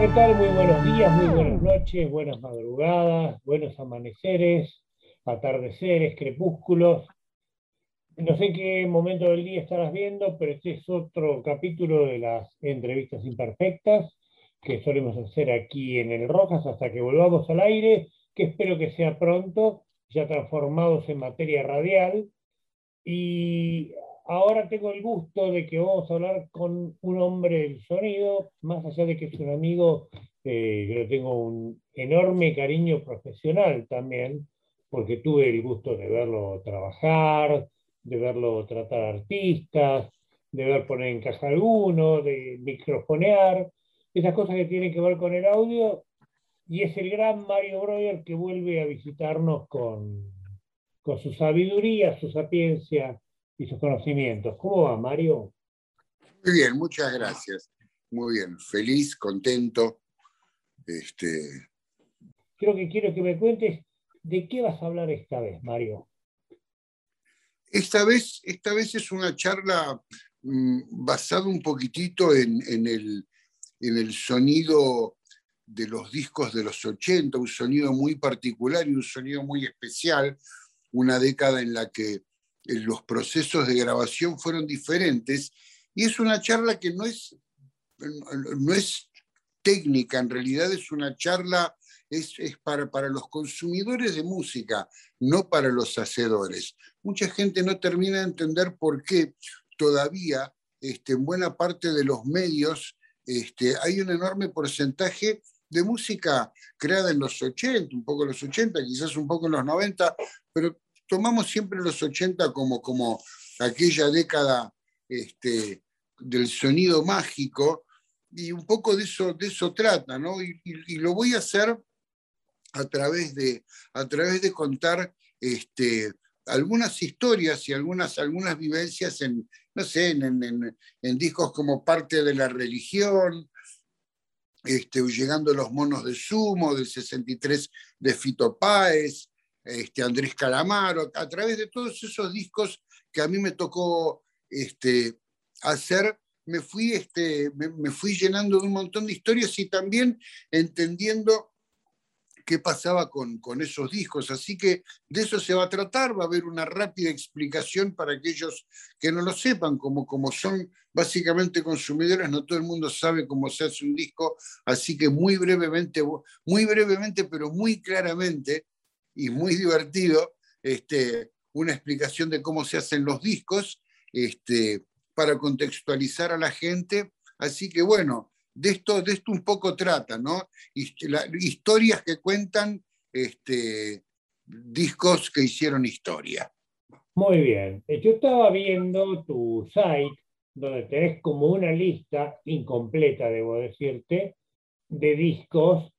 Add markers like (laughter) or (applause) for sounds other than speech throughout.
¿qué tal? Muy buenos días, muy buenas noches, buenas madrugadas, buenos amaneceres, atardeceres, crepúsculos. No sé qué momento del día estarás viendo, pero este es otro capítulo de las entrevistas imperfectas que solemos hacer aquí en el Rojas hasta que volvamos al aire, que espero que sea pronto, ya transformados en materia radial. Y ahora tengo el gusto de que vamos a hablar con un hombre del sonido, más allá de que es un amigo, eh, yo tengo un enorme cariño profesional también, porque tuve el gusto de verlo trabajar, de verlo tratar artistas, de ver poner en caja alguno, de microfonear, esas cosas que tienen que ver con el audio, y es el gran Mario Breuer que vuelve a visitarnos con, con su sabiduría, su sapiencia y sus conocimientos. ¿Cómo va, Mario? Muy bien, muchas gracias. Muy bien, feliz, contento. Este... Creo que quiero que me cuentes de qué vas a hablar esta vez, Mario. Esta vez, esta vez es una charla mm, basada un poquitito en, el, en el sonido de los discos de los 80, un sonido muy particular y un sonido muy especial, una década en la que los procesos de grabación fueron diferentes y es una charla que no es, no es técnica, en realidad es una charla, es, para, para los consumidores de música, no para los hacedores. Mucha gente no termina de entender por qué todavía este, en buena parte de los medios este, hay un enorme porcentaje de música creada en los 80, un poco en los 80, quizás un poco en los 90, pero tomamos siempre los 80 como, como aquella década este, del sonido mágico, y un poco de eso, de eso trata, ¿no? Y, lo voy a hacer a través de, a través de contar este, algunas historias y algunas, algunas vivencias en, no sé, en, en, discos como parte de la religión, este, llegando los monos de Sumo, del 63 de Fito Páez, este, Andrés Calamaro, a través de todos esos discos que a mí me tocó este, hacer, me fui, este, me, fui llenando de un montón de historias y también entendiendo qué pasaba con, con, esos discos. Así que de eso se va a tratar, va a haber una rápida explicación para aquellos que no lo sepan, como, como son básicamente consumidores, no todo el mundo sabe cómo se hace un disco, así que muy brevemente, muy brevemente, pero muy claramente, y muy divertido este, una explicación de cómo se hacen los discos este, para contextualizar a la gente. Así que bueno, de esto, de esto un poco trata, ¿no? historias que cuentan este, discos que hicieron historia. Muy bien. Yo estaba viendo tu site donde tenés como una lista incompleta, debo decirte, de discos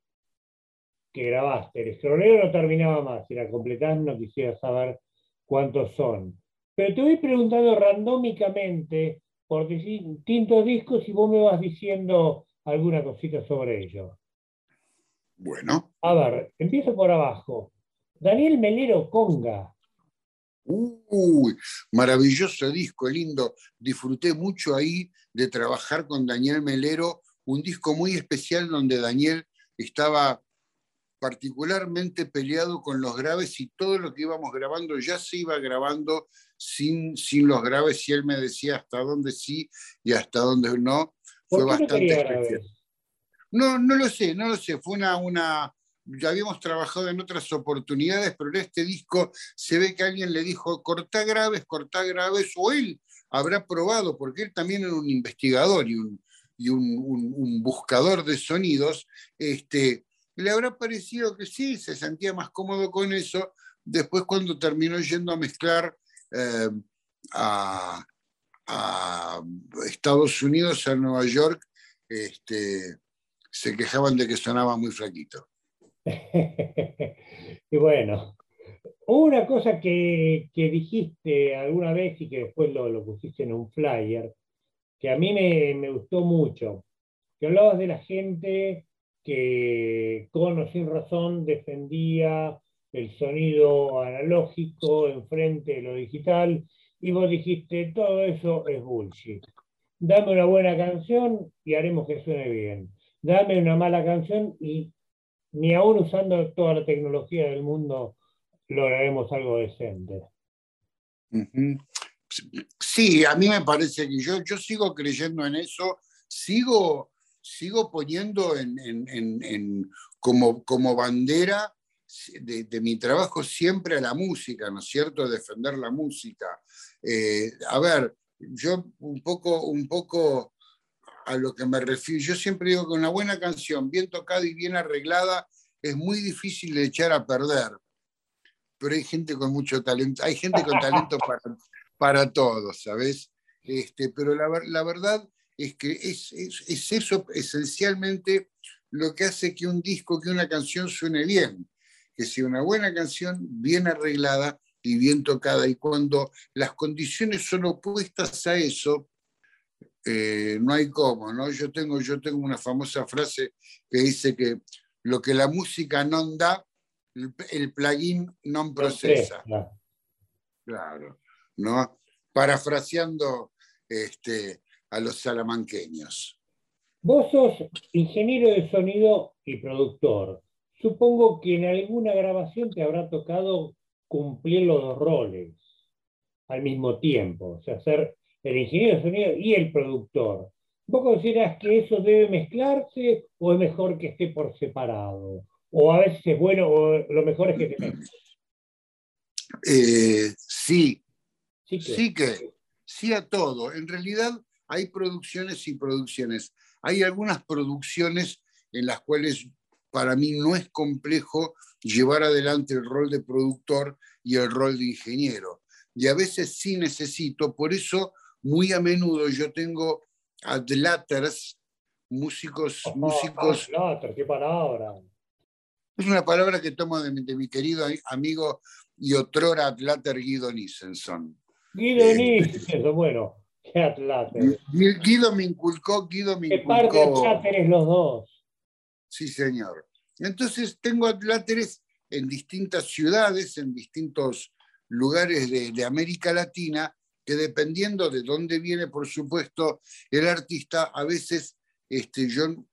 que grabaste. El escrolero no terminaba más, si la completás no quisiera saber cuántos son. Pero te voy preguntando randómicamente por distintos discos y vos me vas diciendo alguna cosita sobre ellos. Bueno. A ver, empiezo por abajo. Daniel Melero Conga. Uy, maravilloso disco, lindo. Disfruté mucho ahí de trabajar con Daniel Melero, un disco muy especial donde Daniel estaba particularmente peleado con los graves y todo lo que íbamos grabando ya se iba grabando sin, sin los graves y él me decía hasta dónde sí y hasta dónde no. Fue bastante especial. No, no lo sé, no lo sé. Fue una, una, ya habíamos trabajado en otras oportunidades, pero en este disco se ve que alguien le dijo, corta graves, corta graves, o él habrá probado, porque él también era un investigador y un, y un, un, un buscador de sonidos, este, le habrá parecido que sí, se sentía más cómodo con eso. Después cuando terminó yendo a mezclar eh, a, Estados Unidos, a Nueva York, este, se quejaban de que sonaba muy flaquito. (laughs) y bueno, una cosa que, dijiste alguna vez y que después lo, pusiste en un flyer, que a mí me, me gustó mucho, que hablabas de la gente que con o sin razón defendía el sonido analógico enfrente de lo digital, y vos dijiste, todo eso es bullshit. Dame una buena canción y haremos que suene bien. dame una mala canción y ni aún usando toda la tecnología del mundo lograremos algo decente. Sí, a mí me parece que yo, yo sigo creyendo en eso, sigo, sigo poniendo en, como, como bandera de, mi trabajo siempre a la música, ¿no es cierto? Defender la música. Eh, a ver, yo un poco, un poco a lo que me refiero, yo siempre digo que una buena canción, bien tocada y bien arreglada, es muy difícil de echar a perder. Pero hay gente con mucho talento, hay gente con talento para, para todos, ¿sabes? Este, pero la, la verdad es que es, es, es, eso esencialmente lo que hace que un disco, que una canción suene bien, que sea una buena canción, bien arreglada y bien tocada. Y cuando las condiciones son opuestas a eso, eh, no hay cómo, ¿no? Yo tengo, yo tengo una famosa frase que dice que lo que la música no da, el, plugin no procesa. Claro. ¿no? Parafraseando este, a los salamanqueños. Vos sos ingeniero de sonido y productor. Supongo que en alguna grabación te habrá tocado cumplir los dos roles al mismo tiempo, o sea, ser el ingeniero de sonido y el productor. ¿Vos consideras que eso debe mezclarse o es mejor que esté por separado? O a veces es bueno o lo mejor es que te mezcles. Eh, sí, Sí que. sí a todo. En realidad hay producciones y producciones. Hay algunas producciones en las cuales para mí no es complejo llevar adelante el rol de productor y el rol de ingeniero. Y a veces sí necesito, por eso muy a menudo yo tengo adlaters, músicos... Oh, músicos qué palabra. Es una palabra que tomo de mi, querido amigo y otrora adlater Guido Nissenson. Guido eh, eso bueno, Atláteres. Guido me inculcó, Guido me inculcó. parte Atláteres los dos. Sí, señor. Entonces tengo Atláteres en distintas ciudades, en distintos lugares de, América Latina, que dependiendo de dónde viene, por supuesto, el artista, a veces este, yo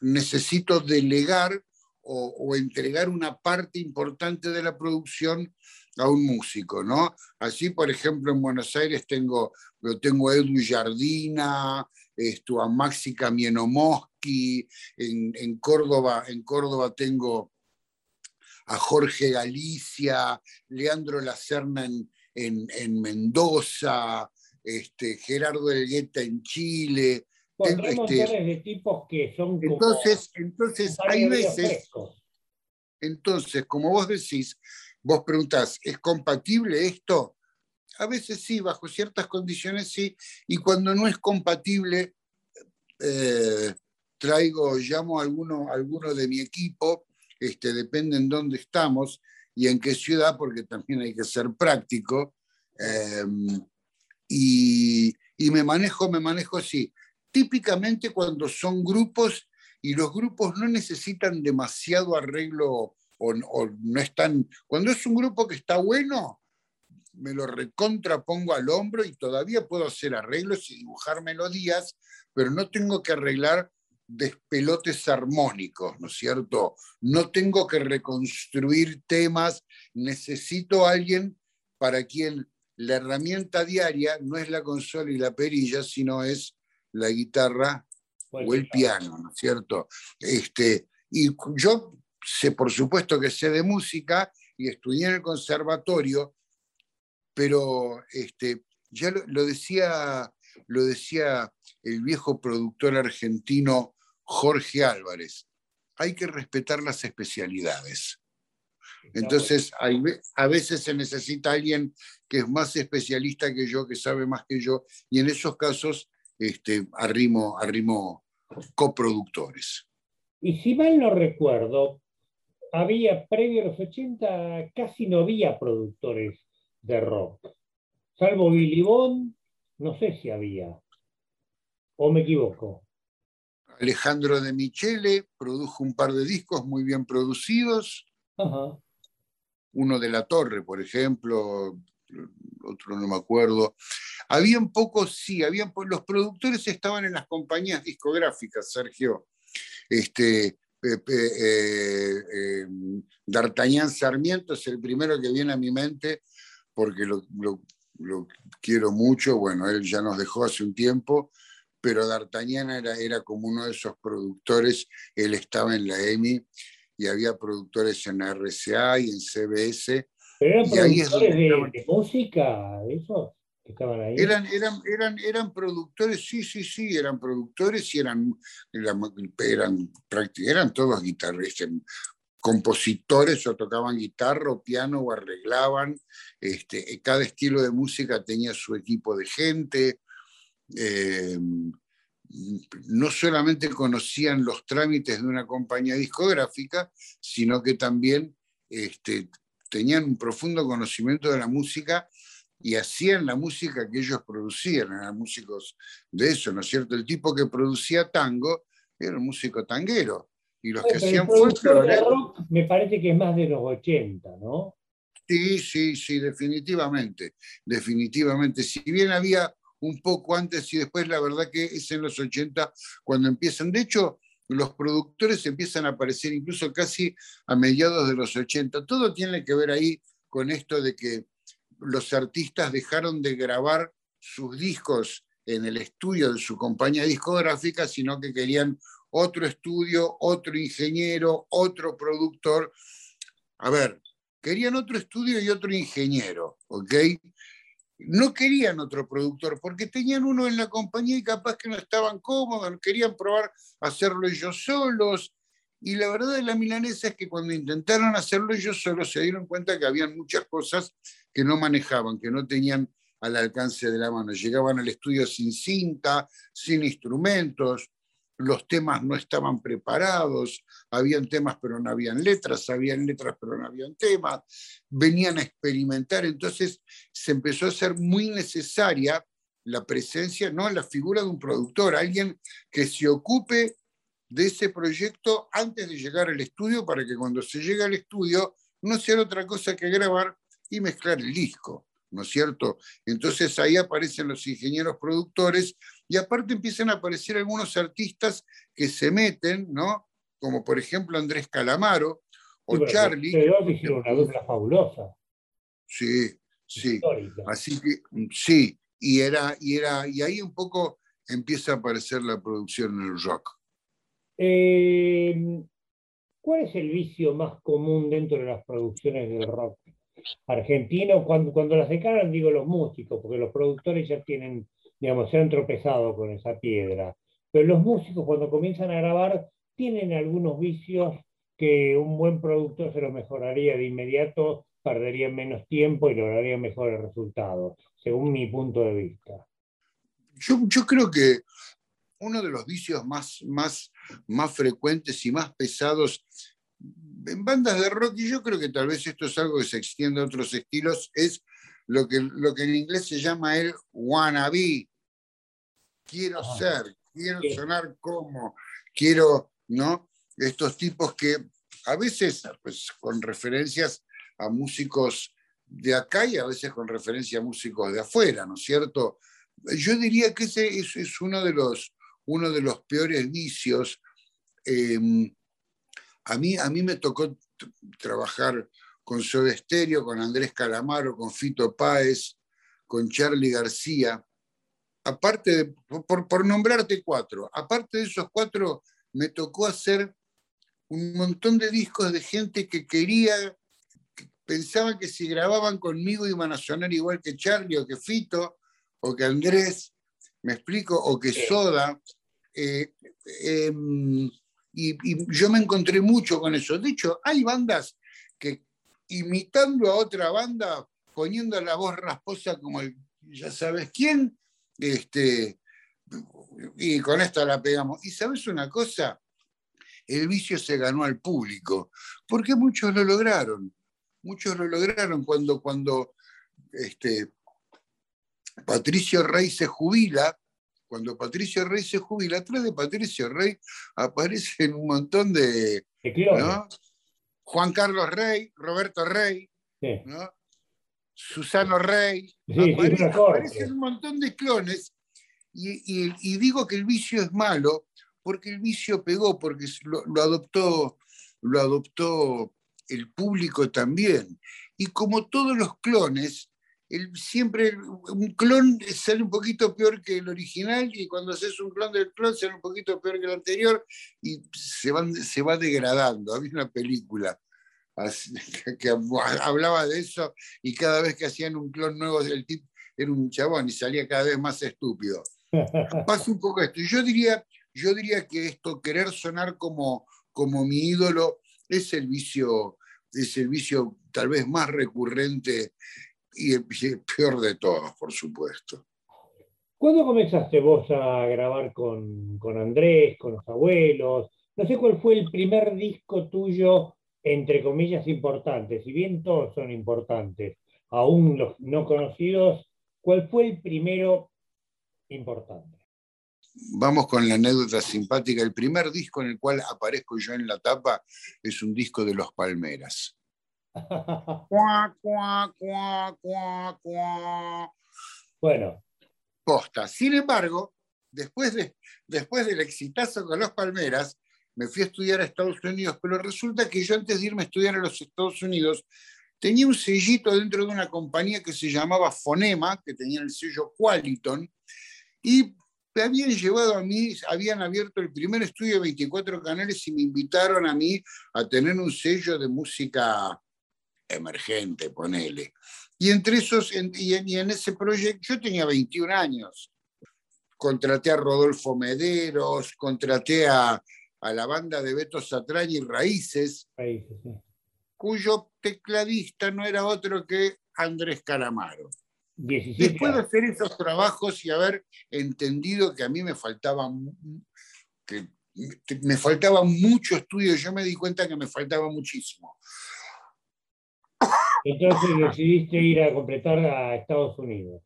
necesito delegar o, entregar una parte importante de la producción a un músico, ¿no? Así, por ejemplo, en Buenos Aires tengo, tengo a Edu Jardina, esto, a Maxi Kamienomowski, en, en, Córdoba, en Córdoba tengo a Jorge Galicia, Leandro Lacerna en, en, Mendoza, este, Gerardo Elgueta en Chile. Tengo, este, de tipos que son entonces, entonces hay veces, entonces, como vos decís, Vos preguntás, ¿es compatible esto? A veces sí, bajo ciertas condiciones sí, y cuando no es compatible, eh, traigo, llamo a alguno, de mi equipo, este, depende en dónde estamos y en qué ciudad, porque también hay que ser práctico. Em, y, y, me manejo, me manejo así. Típicamente cuando son grupos y los grupos no necesitan demasiado arreglo o, no están. Cuando es un grupo que está bueno, me lo recontrapongo al hombro y todavía puedo hacer arreglos y dibujar melodías, pero no tengo que arreglar despelotes armónicos, ¿no es cierto? No tengo que reconstruir temas, necesito a alguien para quien la herramienta diaria no es la consola y la perilla, sino es la guitarra o el piano, ¿no es cierto? Este, y yo sé, por supuesto que sé de música y estudié en el conservatorio, pero este, ya lo, decía, lo decía el viejo productor argentino Jorge Álvarez, hay que respetar las especialidades. Entonces, hay, a veces se necesita alguien que es más especialista que yo, que sabe más que yo, y en esos casos este, arrimo, arrimo coproductores. Y si mal no recuerdo, había, previo a los 80, casi no había productores de rock. Salvo Billy Bond, no sé si había. ¿O me equivoco? Alejandro de Michele produjo un par de discos muy bien producidos. Uno de La Torre, por ejemplo, otro no me acuerdo. Habían pocos, sí, habían, los productores estaban en las compañías discográficas, Sergio. este, eh, D'Artagnan Sarmiento es el primero que viene a mi mente porque lo, quiero mucho, bueno, él ya nos dejó hace un tiempo, pero D'Artagnan era, era como uno de esos productores, él estaba en la EMI y había productores en RCA y en CBS. ¿Pero eran productores de, música, esos Eran, eran, eran, eran productores, sí, sí, sí, eran productores y eran, eran, eran, eran todos guitarristas, compositores o tocaban guitarra o piano o arreglaban. Este, cada estilo de música tenía su equipo de gente. Eh, no solamente conocían los trámites de una compañía discográfica, sino que también este, tenían un profundo conocimiento de la música y hacían la música que ellos producían, eran músicos de eso, ¿no es cierto? El tipo que producía tango era un músico tanguero, y los que hacían folclore... Me parece que es más de los 80, ¿no? Sí, sí, sí, definitivamente, definitivamente. Si bien había un poco antes y después, la verdad que es en los 80 cuando empiezan. De hecho, los productores empiezan a aparecer incluso casi a mediados de los 80. Todo tiene que ver ahí con esto de que los artistas dejaron de grabar sus discos en el estudio de su compañía discográfica, sino que querían otro estudio, otro ingeniero, otro productor. A ver, querían otro estudio y otro ingeniero, ¿ok? no querían otro productor porque tenían uno en la compañía y capaz que no estaban cómodos, querían probar hacerlo ellos solos. Y la verdad de la milanesa es que cuando intentaron hacerlo ellos solos se dieron cuenta que habían muchas cosas que no manejaban, que no tenían al alcance de la mano. Llegaban al estudio sin cinta, sin instrumentos, los temas no estaban preparados, habían temas pero no habían letras, habían letras pero no habían temas, venían a experimentar, entonces se empezó a hacer muy necesaria la presencia, no la figura de un productor, alguien que se ocupe de ese proyecto antes de llegar al estudio para que cuando se llegue al estudio no sea otra cosa que grabar y mezclar el disco. ¿no es cierto? Entonces ahí aparecen los ingenieros productores y aparte empiezan a aparecer algunos artistas que se meten, ¿no? Como por ejemplo Andrés Calamaro o Charlie. hicieron una dupla fabulosa. Sí, sí. Así que sí, y era, y era, y ahí un poco empieza a aparecer la producción en el rock. Eh, ¿Cuál es el vicio más común dentro de las producciones del rock? Argentino, cuando, cuando las declaran digo los músicos, porque los productores ya tienen, digamos, se han tropezado con esa piedra. Pero los músicos cuando comienzan a grabar tienen algunos vicios que un buen productor se lo mejoraría de inmediato, perdería menos tiempo y lograría mejores resultados, según mi punto de vista. Yo, yo creo que uno de los vicios más, más, más frecuentes y más pesados en bandas de rock, y yo creo que tal vez esto es algo que se extiende a otros estilos, es lo que, lo que en inglés se llama el wannabe. Quiero ser, quiero sonar como, quiero, ¿no? Estos tipos que a veces, pues, con referencias a músicos de acá y a veces con referencia a músicos de afuera, ¿no es cierto? Yo diría que ese es, uno, de los, uno de los peores vicios. Em, a mí, a mí me tocó trabajar con Soda Stereo, con Andrés Calamaro, con Fito Páez, con Charlie García. Aparte, de, por, por nombrarte cuatro, aparte de esos cuatro, me tocó hacer un montón de discos de gente que quería, que pensaba que si grababan conmigo iban a sonar igual que Charlie o que Fito o que Andrés, me explico, o que Soda. Eh, em, y, yo me encontré mucho con eso. De hecho, hay bandas que imitando a otra banda, poniendo la voz rasposa como el, ya sabes quién, este, y con esta la pegamos. Y sabes una cosa, el vicio se ganó al público, porque muchos lo lograron. Muchos lo lograron cuando, cuando este, Patricio Rey se jubila, cuando Patricio Rey se jubila, atrás de Patricio Rey aparecen un montón de... Juan Carlos Rey, Roberto Rey, Susano Rey, aparecen, un montón de clones. Y, digo que el vicio es malo porque el vicio pegó, porque lo, adoptó, lo adoptó el público también. Y como todos los clones, el, siempre un clon sale un poquito peor que el original y cuando haces un clon del clon sale un poquito peor que el anterior y se, van, se va degradando. Había una película (laughs) que hablaba de eso y cada vez que hacían un clon nuevo del tipo era un chabón y salía cada vez más estúpido. (laughs) Pasa un poco esto. Yo diría, yo diría que esto, querer sonar como, como mi ídolo, es el vicio, es el vicio tal vez más recurrente y el, peor de todos, por supuesto. ¿Cuándo comenzaste vos a grabar con, con, Andrés, con los abuelos? No sé cuál fue el primer disco tuyo, entre comillas, importante. Si bien todos son importantes, aún los no conocidos, ¿cuál fue el primero importante? Vamos con la anécdota simpática. El primer disco en el cual aparezco yo en la tapa es un disco de Los Palmeras. Bueno. Posta. Sin embargo, después, de, después del exitazo con los Palmeras, me fui a estudiar a Estados Unidos, pero resulta que yo antes de irme a estudiar a los Estados Unidos, tenía un sellito dentro de una compañía que se llamaba Fonema, que tenía el sello Qualiton, y me habían llevado a mí, habían abierto el primer estudio de 24 canales y me invitaron a mí a tener un sello de música emergente, ponele. Y entre esos, y, en, ese proyecto, yo tenía 21 años. Contraté a Rodolfo Mederos, contraté a, la banda de Beto Satrañi y Raíces, cuyo tecladista no era otro que Andrés Calamaro. Después de hacer esos trabajos y haber entendido que a mí me faltaba, que me faltaba mucho estudio, yo me di cuenta que me faltaba muchísimo. Entonces decidiste ir a completar a Estados Unidos.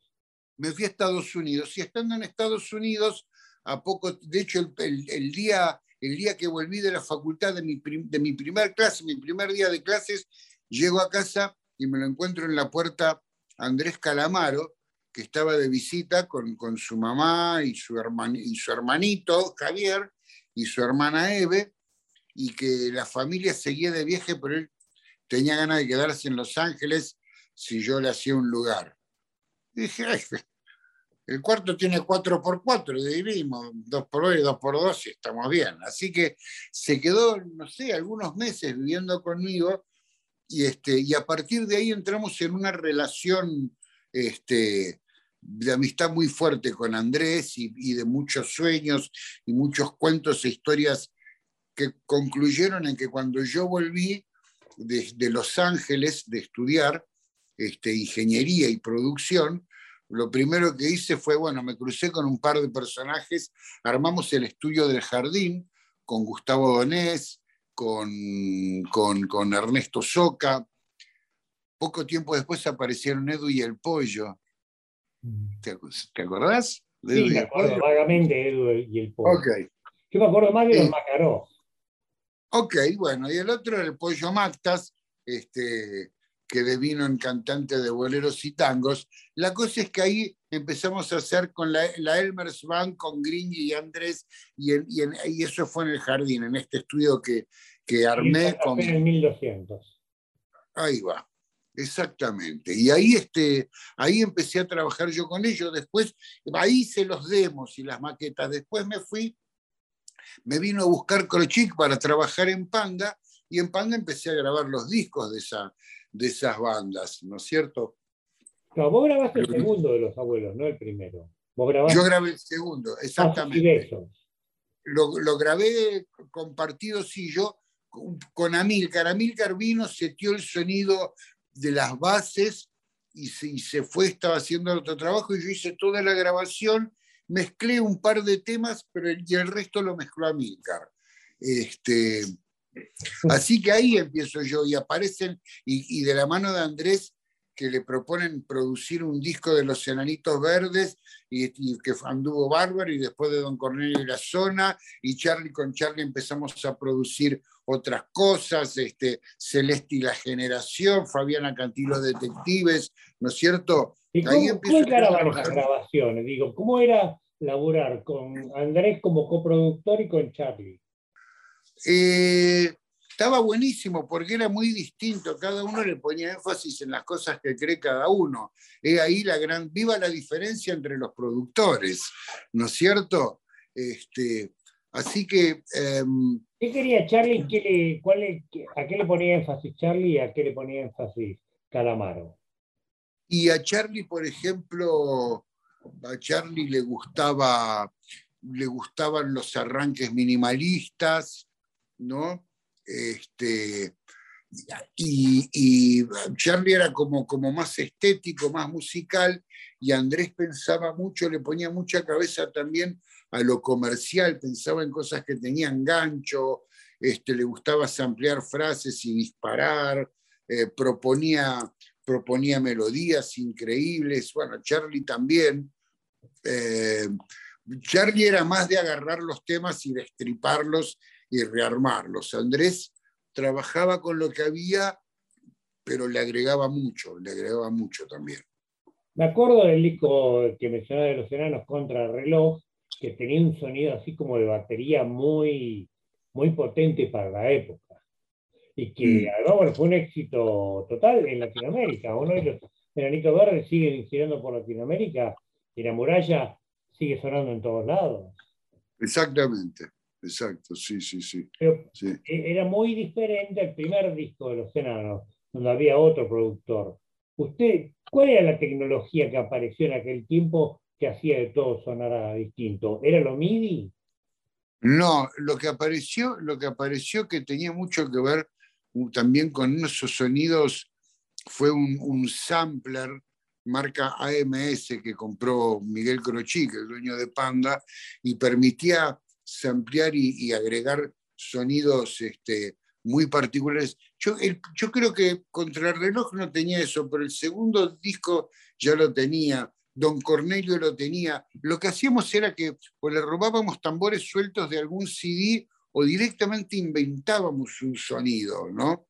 Me fui a Estados Unidos y estando en Estados Unidos, a poco, de hecho, el, día, el día que volví de la facultad de mi, de mi primer clase, mi primer día de clases, llego a casa y me lo encuentro en la puerta Andrés Calamaro, que estaba de visita con, con su mamá y su, y su hermanito Javier y su hermana Eve, y que la familia seguía de viaje, pero él tenía ganas de quedarse en Los Ángeles si yo le hacía un lugar. dije, (laughs) el cuarto tiene 4x4, dividimos 2x2 y 2x2 y estamos bien. Así que se quedó, no sé, algunos meses viviendo conmigo y, este, y a partir de ahí entramos en una relación este, de amistad muy fuerte con Andrés y, y de muchos sueños y muchos cuentos e historias que concluyeron en que cuando yo volví, de, Los Ángeles de estudiar este, ingeniería y producción, lo primero que hice fue, bueno, me crucé con un par de personajes, armamos el estudio del jardín con Gustavo Donés, con, con, Ernesto Soca. Poco tiempo después aparecieron Edu y el Pollo. ¿Te, acordás? sí, me acuerdo vagamente Edu y el Pollo. Okay. Yo me acuerdo más de los Macaró. Ok, bueno, y el otro era el Pollo Mactas, este, que devino en cantante de boleros y tangos. La cosa es que ahí empezamos a hacer con la, Elmers Band, con Gringy y Andrés, y, y, eso fue en el jardín, en este estudio que, que armé con... En 1200. Ahí va, exactamente. Y ahí, este, ahí empecé a trabajar yo con ellos. Después, ahí hice los demos y las maquetas. Después me fui me vino a buscar Crochic para trabajar en Panda y en Panda empecé a grabar los discos de, esa, de esas bandas, ¿no es cierto? No, vos grabaste el segundo de los abuelos, no el primero. Yo grabé el segundo, exactamente. Lo, lo, grabé compartido, sí, yo con Amilcar. Amilcar vino, setió el sonido de las bases y se, y se fue, estaba haciendo otro trabajo y yo hice toda la grabación mezclé un par de temas, pero el, y el resto lo mezcló a Milcar. Este, así que ahí empiezo yo y aparecen, y, de la mano de Andrés, que le proponen producir un disco de los Enanitos Verdes, y, que anduvo bárbaro, y después de Don Cornelio y la Zona, y Charlie con Charlie empezamos a producir otras cosas, este, Celeste y la Generación, Fabiana Cantilo Detectives, ¿no es cierto? ¿Y cómo, ¿cómo encaraban esas grabaciones? Digo, ¿cómo era laburar con Andrés como coproductor y con Charlie? Eh, estaba buenísimo porque era muy distinto, cada uno le ponía énfasis en las cosas que cree cada uno. Es ahí la gran, viva la diferencia entre los productores, ¿no es cierto? Este, así que... Em, ¿Qué quería Charlie? ¿Qué ¿A qué le ponía énfasis Charlie y a qué le ponía énfasis Calamaro? Y a Charlie, por ejemplo, a Charlie le gustaba le gustaban los arranques minimalistas, ¿no? Este, y, Charlie era como, como más estético, más musical, y Andrés pensaba mucho, le ponía mucha cabeza también a lo comercial, pensaba en cosas que tenían gancho, este, le gustaba ampliar frases y disparar, eh, proponía, proponía melodías increíbles, bueno, Charlie también. Eh, Charlie era más de agarrar los temas y destriparlos y rearmarlos. Andrés trabajaba con lo que había, pero le agregaba mucho, le agregaba mucho también. Me acuerdo del disco que mencionaba de los enanos contra reloj, que tenía un sonido así como de batería muy, muy potente para la época. Y que mm. además fue un éxito total en Latinoamérica. Uno de los enanitos verdes sigue girando por Latinoamérica y la muralla sigue sonando en todos lados. Exactamente. Exacto, sí, sí, sí. E, era muy diferente el primer disco de Los Enanos, donde había otro productor. ¿Usted, cuál era la tecnología que apareció en aquel tiempo que hacía de todo sonara distinto? ¿Era lo MIDI? No, lo que apareció, lo que apareció que tenía mucho que ver también con esos sonidos fue un, un sampler marca AMS que compró Miguel Crochí, que es el dueño de Panda, y permitía ampliar y, agregar sonidos este, muy particulares. Yo, yo creo que Contrarreloj no tenía eso, pero el segundo disco ya lo tenía. Don Cornelio lo tenía. Lo que hacíamos era que o le robábamos tambores sueltos de algún CD o directamente inventábamos un sonido, ¿no?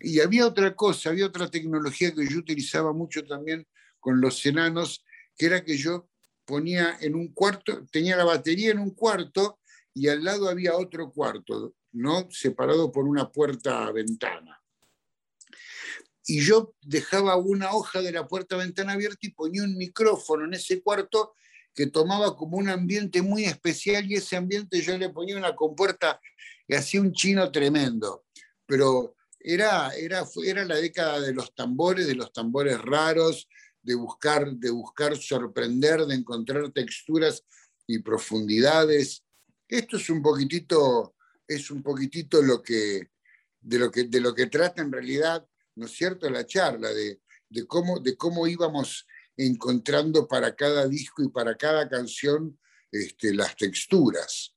Y había otra cosa, había otra tecnología que yo utilizaba mucho también con los enanos, que era que yo ponía en un cuarto, tenía la batería en un cuarto y al lado había otro cuarto, ¿no? Separado por una puerta-ventana. Y yo dejaba una hoja de la puerta-ventana abierta y ponía un micrófono en ese cuarto que tomaba como un ambiente muy especial y ese ambiente yo le ponía una compuerta y hacía un chino tremendo. Pero era, era, era la década de los tambores, de los tambores raros, de buscar, de buscar sorprender, de encontrar texturas y profundidades. Esto es un poquitito, es un poquitito lo que, de, lo que, de lo que trata en realidad, ¿no es cierto?, la charla, de, de, cómo, de cómo íbamos encontrando para cada disco y para cada canción este, las texturas.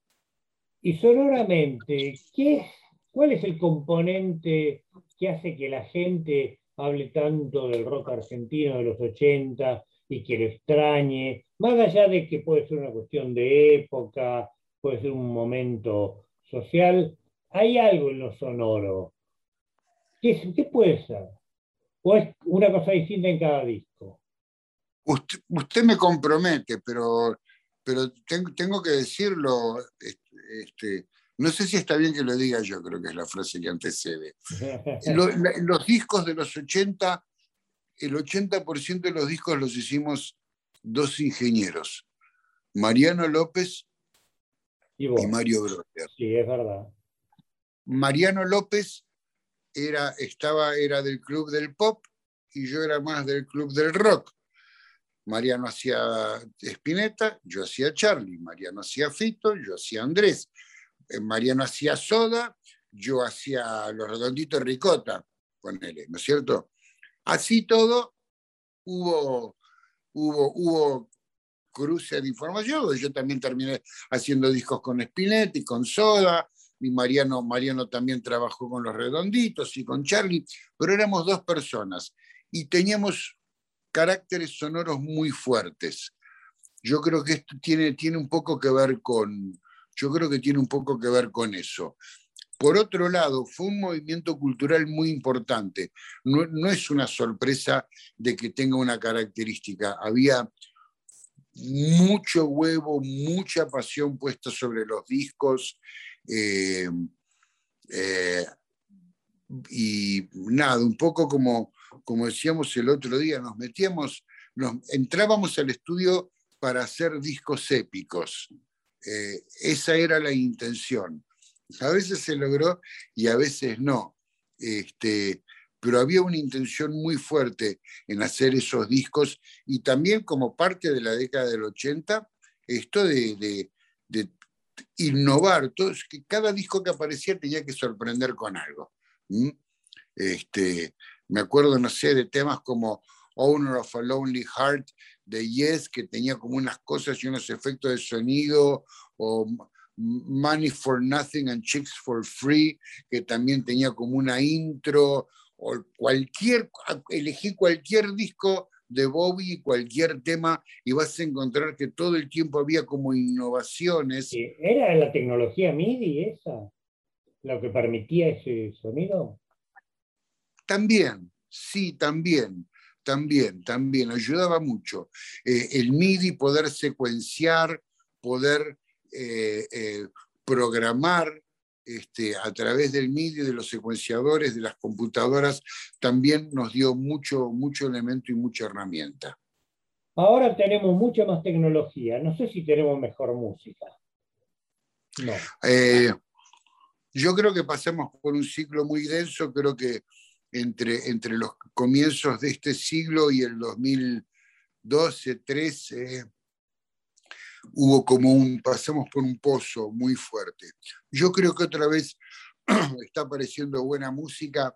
Y sonoramente, ¿qué, ¿cuál es el componente que hace que la gente hable tanto del rock argentino de los 80 y que lo extrañe, más allá de que puede ser una cuestión de época, puede ser un momento social, hay algo en lo sonoro. ¿Qué, puede ser? ¿O es una cosa distinta en cada disco? Usted, me compromete, pero, pero tengo, tengo que decirlo, este, no sé si está bien que lo diga yo, creo que es la frase que antecede. (laughs) Los, los discos de los 80, el 80% de los discos los hicimos dos ingenieros, Mariano López y, Mario Brother. Sí, es verdad. Mariano López era, estaba, era del club del pop y yo era más del club del rock. Mariano hacía Spinetta, yo hacía Charlie, Mariano hacía Fito, yo hacía Andrés. Eh, Mariano hacía soda, yo hacía los redonditos ricota, ponele, ¿no es cierto? Así todo, hubo, hubo, hubo cruce de información, yo también terminé haciendo discos con Spinetti, con Soda, y Mariano, Mariano también trabajó con los redonditos y con Charlie, pero éramos dos personas y teníamos caracteres sonoros muy fuertes. Yo creo que esto tiene, tiene un poco que ver con, yo creo que tiene un poco que ver con eso. Por otro lado, fue un movimiento cultural muy importante. No, es una sorpresa de que tenga una característica. Había mucho huevo, mucha pasión puesta sobre los discos. Eh, eh, y nada, un poco como, como decíamos el otro día, nos metíamos, entrábamos al estudio para hacer discos épicos. Eh, esa era la intención. A veces se logró y a veces no. Este, pero había una intención muy fuerte en hacer esos discos y también como parte de la década del 80, esto de, innovar, todo, que cada disco que aparecía tenía que sorprender con algo. Este, me acuerdo, no sé, de temas como Owner of a Lonely Heart de Yes, que tenía como unas cosas y unos efectos de sonido, o Money for Nothing and Chicks for Free, que también tenía como una intro, o cualquier, elegí cualquier disco de Bobby, cualquier tema, y vas a encontrar que todo el tiempo había como innovaciones. ¿Era la tecnología MIDI esa lo que permitía ese sonido? También, sí, también, también, también, ayudaba mucho. Eh, el MIDI, poder secuenciar, poder eh, eh, programar este, a través del MIDI, de los secuenciadores, de las computadoras, también nos dio mucho, mucho elemento y mucha herramienta. Ahora tenemos mucha más tecnología. No sé si tenemos mejor música. No. yo creo que pasamos por un ciclo muy denso. Creo que entre, entre los comienzos de este siglo y el 2012, 13, hubo como un, pasamos por un pozo muy fuerte. Yo creo que otra vez (clears throat) está apareciendo buena música.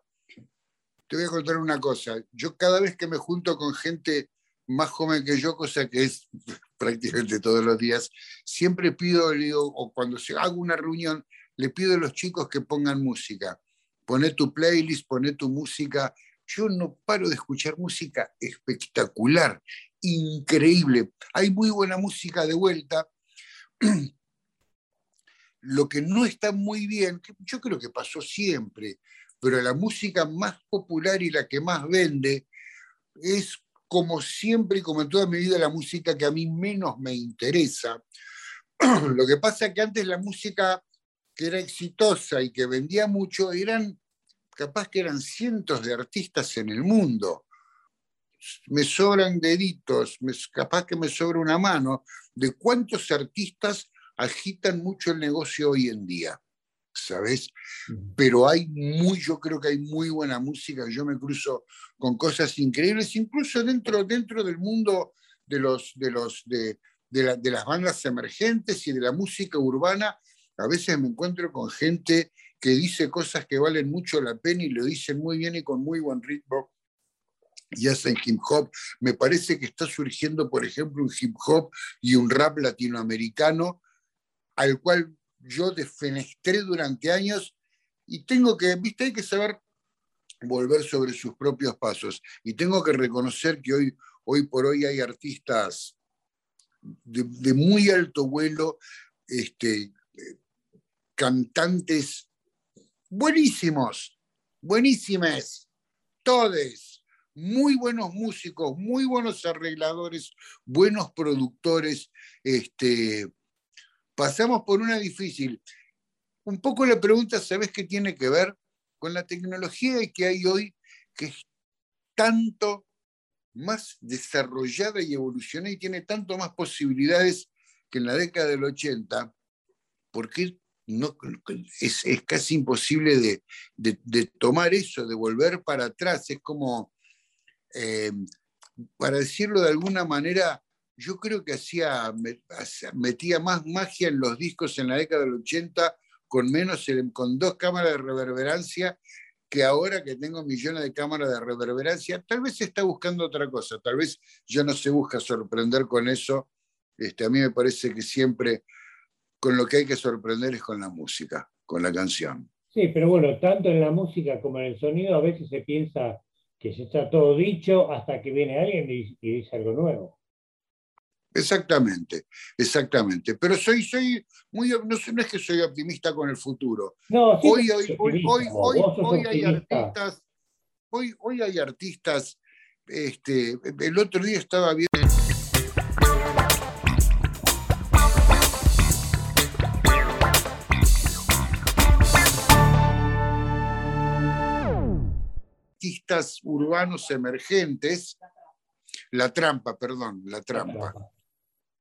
Te voy a contar una cosa, yo cada vez que me junto con gente más joven que yo, cosa que es (laughs) prácticamente todos los días, siempre pido, o cuando se hago una reunión, le pido a los chicos que pongan música poné tu playlist, poné tu música. Yo no paro de escuchar música espectacular, increíble. Hay muy buena música de vuelta. (clears throat) Lo que no está muy bien, yo creo que pasó siempre, pero la música más popular y la que más vende es como siempre y como en toda mi vida la música que a mí menos me interesa. (clears throat) Lo que pasa es que antes la música que era exitosa y que vendía mucho, eran capaz que eran cientos de artistas en el mundo. Me sobran deditos, capaz que me sobra una mano de cuántos artistas agitan mucho el negocio hoy en día, ¿sabes? Pero hay muy, yo creo que hay muy buena música, yo me cruzo con cosas increíbles, incluso dentro, dentro del mundo de, los, de, los, de, de las bandas emergentes y de la música urbana, a veces me encuentro con gente que dice cosas que valen mucho la pena y lo dicen muy bien y con muy buen ritmo y hacen hip hop. Me parece que está surgiendo, por ejemplo, un hip hop y un rap latinoamericano al cual yo defenestré durante años y tengo que, viste, hay que saber volver sobre sus propios pasos. Y tengo que reconocer que hoy, hoy por hoy hay artistas de, de muy alto vuelo, este, cantantes buenísimos, buenísimas, todos, muy buenos músicos, muy buenos arregladores, buenos productores. Este, pasamos por una difícil. Un poco la pregunta, ¿sabes qué tiene que ver con la tecnología que hay hoy, que es tanto más desarrollada y evolucionada y tiene tanto más posibilidades que en la década del 80? ¿Por qué no, es, casi imposible de, tomar eso, de volver para atrás. Es como, eh, para decirlo de alguna manera, yo creo que hacía, metía más magia en los discos en la década del 80 con menos, con dos cámaras de reverberancia que ahora que tengo millones de cámaras de reverberancia, tal vez se está buscando otra cosa, tal vez yo no se busca sorprender con eso. Este, a mí me parece que siempre con lo que hay que sorprender es con la música, con la canción. Sí, pero bueno, tanto en la música como en el sonido a veces se piensa que se está todo dicho hasta que viene alguien y, dice algo nuevo. Exactamente, exactamente. Pero soy, soy muy, no, es que soy optimista con el futuro. No, hoy, hoy, hoy, hoy, hoy, hay artistas, hoy, hoy hay artistas, este, el otro día estaba viendo artistas urbanos emergentes, La Trampa, perdón, La Trampa.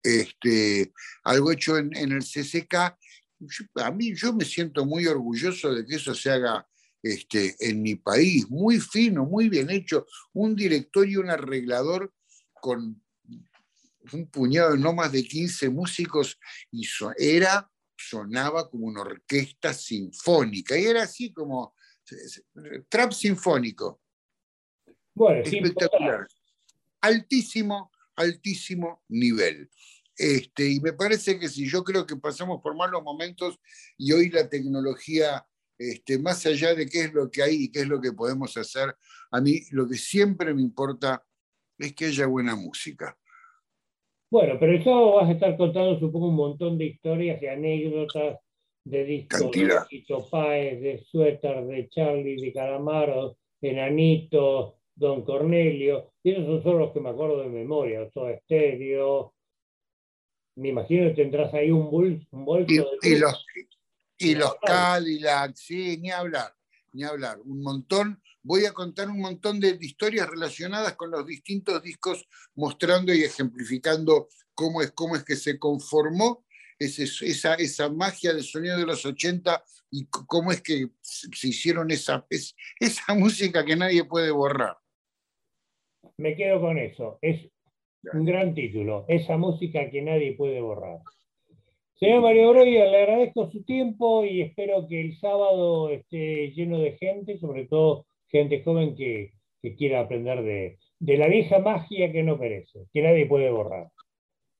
Este, algo hecho en, el CCK. a mí yo me siento muy orgulloso de que eso se haga este, en mi país, muy fino, muy bien hecho, un director y un arreglador con un puñado, no más de 15 músicos, y era, sonaba como una orquesta sinfónica, y era así como trap sinfónico. Bueno, espectacular. Altísimo, altísimo nivel. Este, y me parece que si yo creo que pasamos por malos momentos y hoy la tecnología, este, más allá de qué es lo que hay y qué es lo que podemos hacer, a mí lo que siempre me importa es que haya buena música. Bueno, pero eso vas a estar contando, supongo, un montón de historias y anécdotas de discos de Tito Páez, de Suéter, de Charlie, de Calamaro, Enanito, Don Cornelio. Y esos son solo los que me acuerdo de memoria, todo estéreo. Me imagino que tendrás ahí un, bolso, un bolso y, de... Y los, y los Cadillac, sí, ni hablar, ni hablar. Un montón voy a contar un montón de historias relacionadas con los distintos discos, mostrando y ejemplificando cómo es, cómo es que se conformó esa, esa magia del sonido de los 80 y cómo es que se hicieron esa, esa (laughs) música que nadie puede borrar. Me quedo con eso. Es un gran título, esa música que nadie puede borrar. Señor Mario Broya, le agradezco su tiempo y espero que el sábado esté lleno de gente, sobre todo gente joven que, quiera aprender de, la vieja magia que no perece, que nadie puede borrar.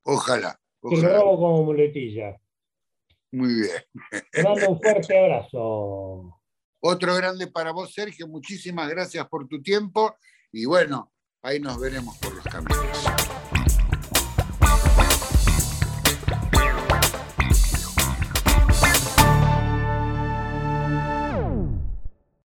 Ojalá. Que lo robo como muletilla. Muy bien. Te mando un fuerte (laughs) abrazo. Otro grande para vos, Sergio. Muchísimas gracias por tu tiempo y bueno, ahí nos veremos por los caminos.